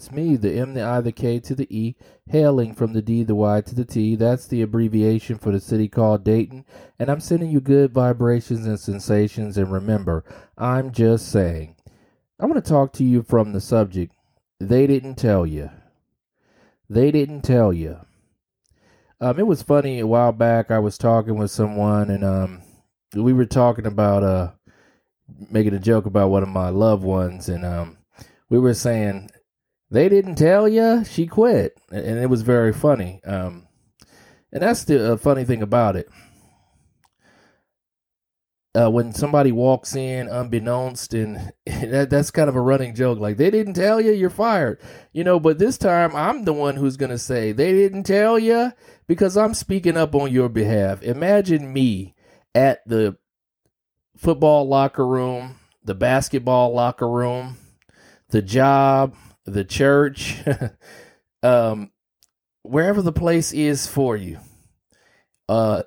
It's me, the M, the I, the K to the E, hailing from the D, the Y to the T. That's the abbreviation for the city called Dayton, and I'm sending you good vibrations and sensations. And remember, I'm just saying. I want to talk to you from the subject. They didn't tell you. They didn't tell you. Um, it was funny a while back. I was talking with someone, and um, we were talking about uh, making a joke about one of my loved ones, and um we were saying they didn't tell you she quit, and it was very funny. Um, and that's the uh, funny thing about it. Uh, when somebody walks in unbeknownst, and that, that's kind of a running joke, like they didn't tell you, you're fired, you know. But this time, I'm the one who's gonna say they didn't tell you because I'm speaking up on your behalf. Imagine me at the football locker room, the basketball locker room, the job, the church, um, wherever the place is for you. Uh,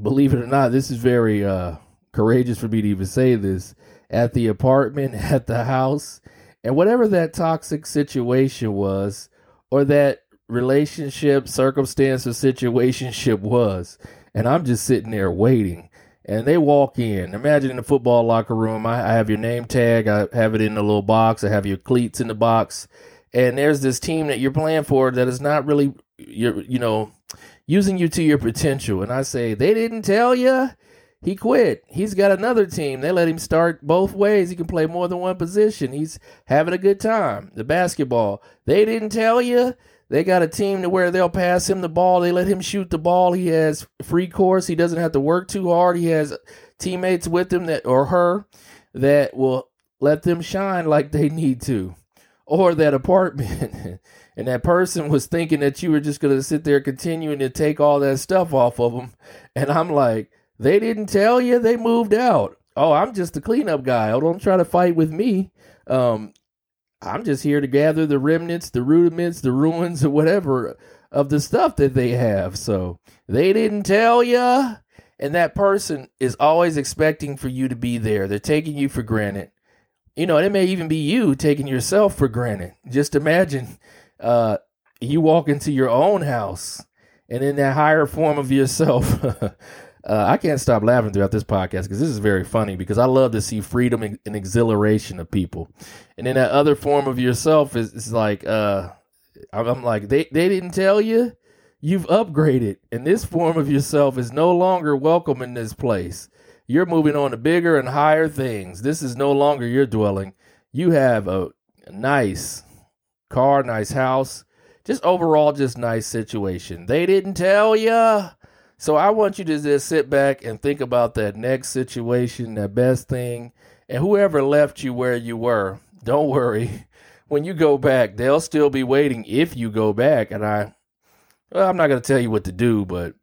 believe it or not, this is very uh, courageous for me to even say this. At the apartment, at the house, and whatever that toxic situation was, or that relationship, circumstance, or situationship was, and I'm just sitting there waiting and they walk in. Imagine in the football locker room, I, I, have your name tag, I have it in the little box, I have your cleats in the box, and there's this team that you're playing for that is not really, you you know, using you to your potential. And I say, they didn't tell you. He quit. He's got another team. They let him start both ways. He can play more than one position. He's having a good time. The basketball. They didn't tell you. They got a team to where they'll pass him the ball. They let him shoot the ball. He has free course. He doesn't have to work too hard. He has teammates with him that or her that will let them shine like they need to. Or that apartment and that person was thinking that you were just going to sit there continuing to take all that stuff off of them. And I'm like, they didn't tell you they moved out. Oh, I'm just the cleanup guy. Oh, don't try to fight with me. Um, I'm just here to gather the remnants, the rudiments, the ruins, or whatever of the stuff that they have. So they didn't tell you. And that person is always expecting for you to be there. They're taking you for granted. You know, it may even be you taking yourself for granted. Just imagine uh, you walk into your own house and in that higher form of yourself, Uh, I can't stop laughing throughout this podcast because this is very funny because I love to see freedom and, and exhilaration of people. And then that other form of yourself is, is like, uh, I'm like, they, they didn't tell you? You've upgraded. And this form of yourself is no longer welcome in this place. You're moving on to bigger and higher things. This is no longer your dwelling. You have a nice car, nice house, just overall, just nice situation. They didn't tell you. So I want you to just sit back and think about that next situation, that best thing, and whoever left you where you were, don't worry. When you go back, they'll still be waiting if you go back. And I, well, I'm not going to tell you what to do, but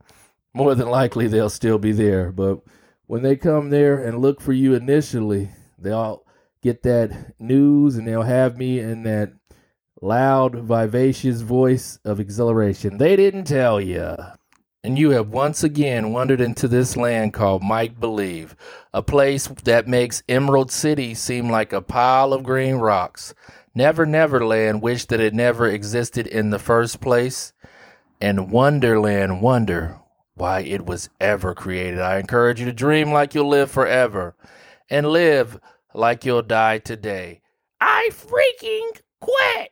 more than likely they'll still be there. But when they come there and look for you initially, they'll get that news and they'll have me in that loud, vivacious voice of exhilaration. They didn't tell you and you have once again wandered into this land called Mike Believe, a place that makes Emerald City seem like a pile of green rocks. Never Neverland wish that it never existed in the first place, and Wonderland wonder why it was ever created. I encourage you to dream like you'll live forever and live like you'll die today. I freaking quit!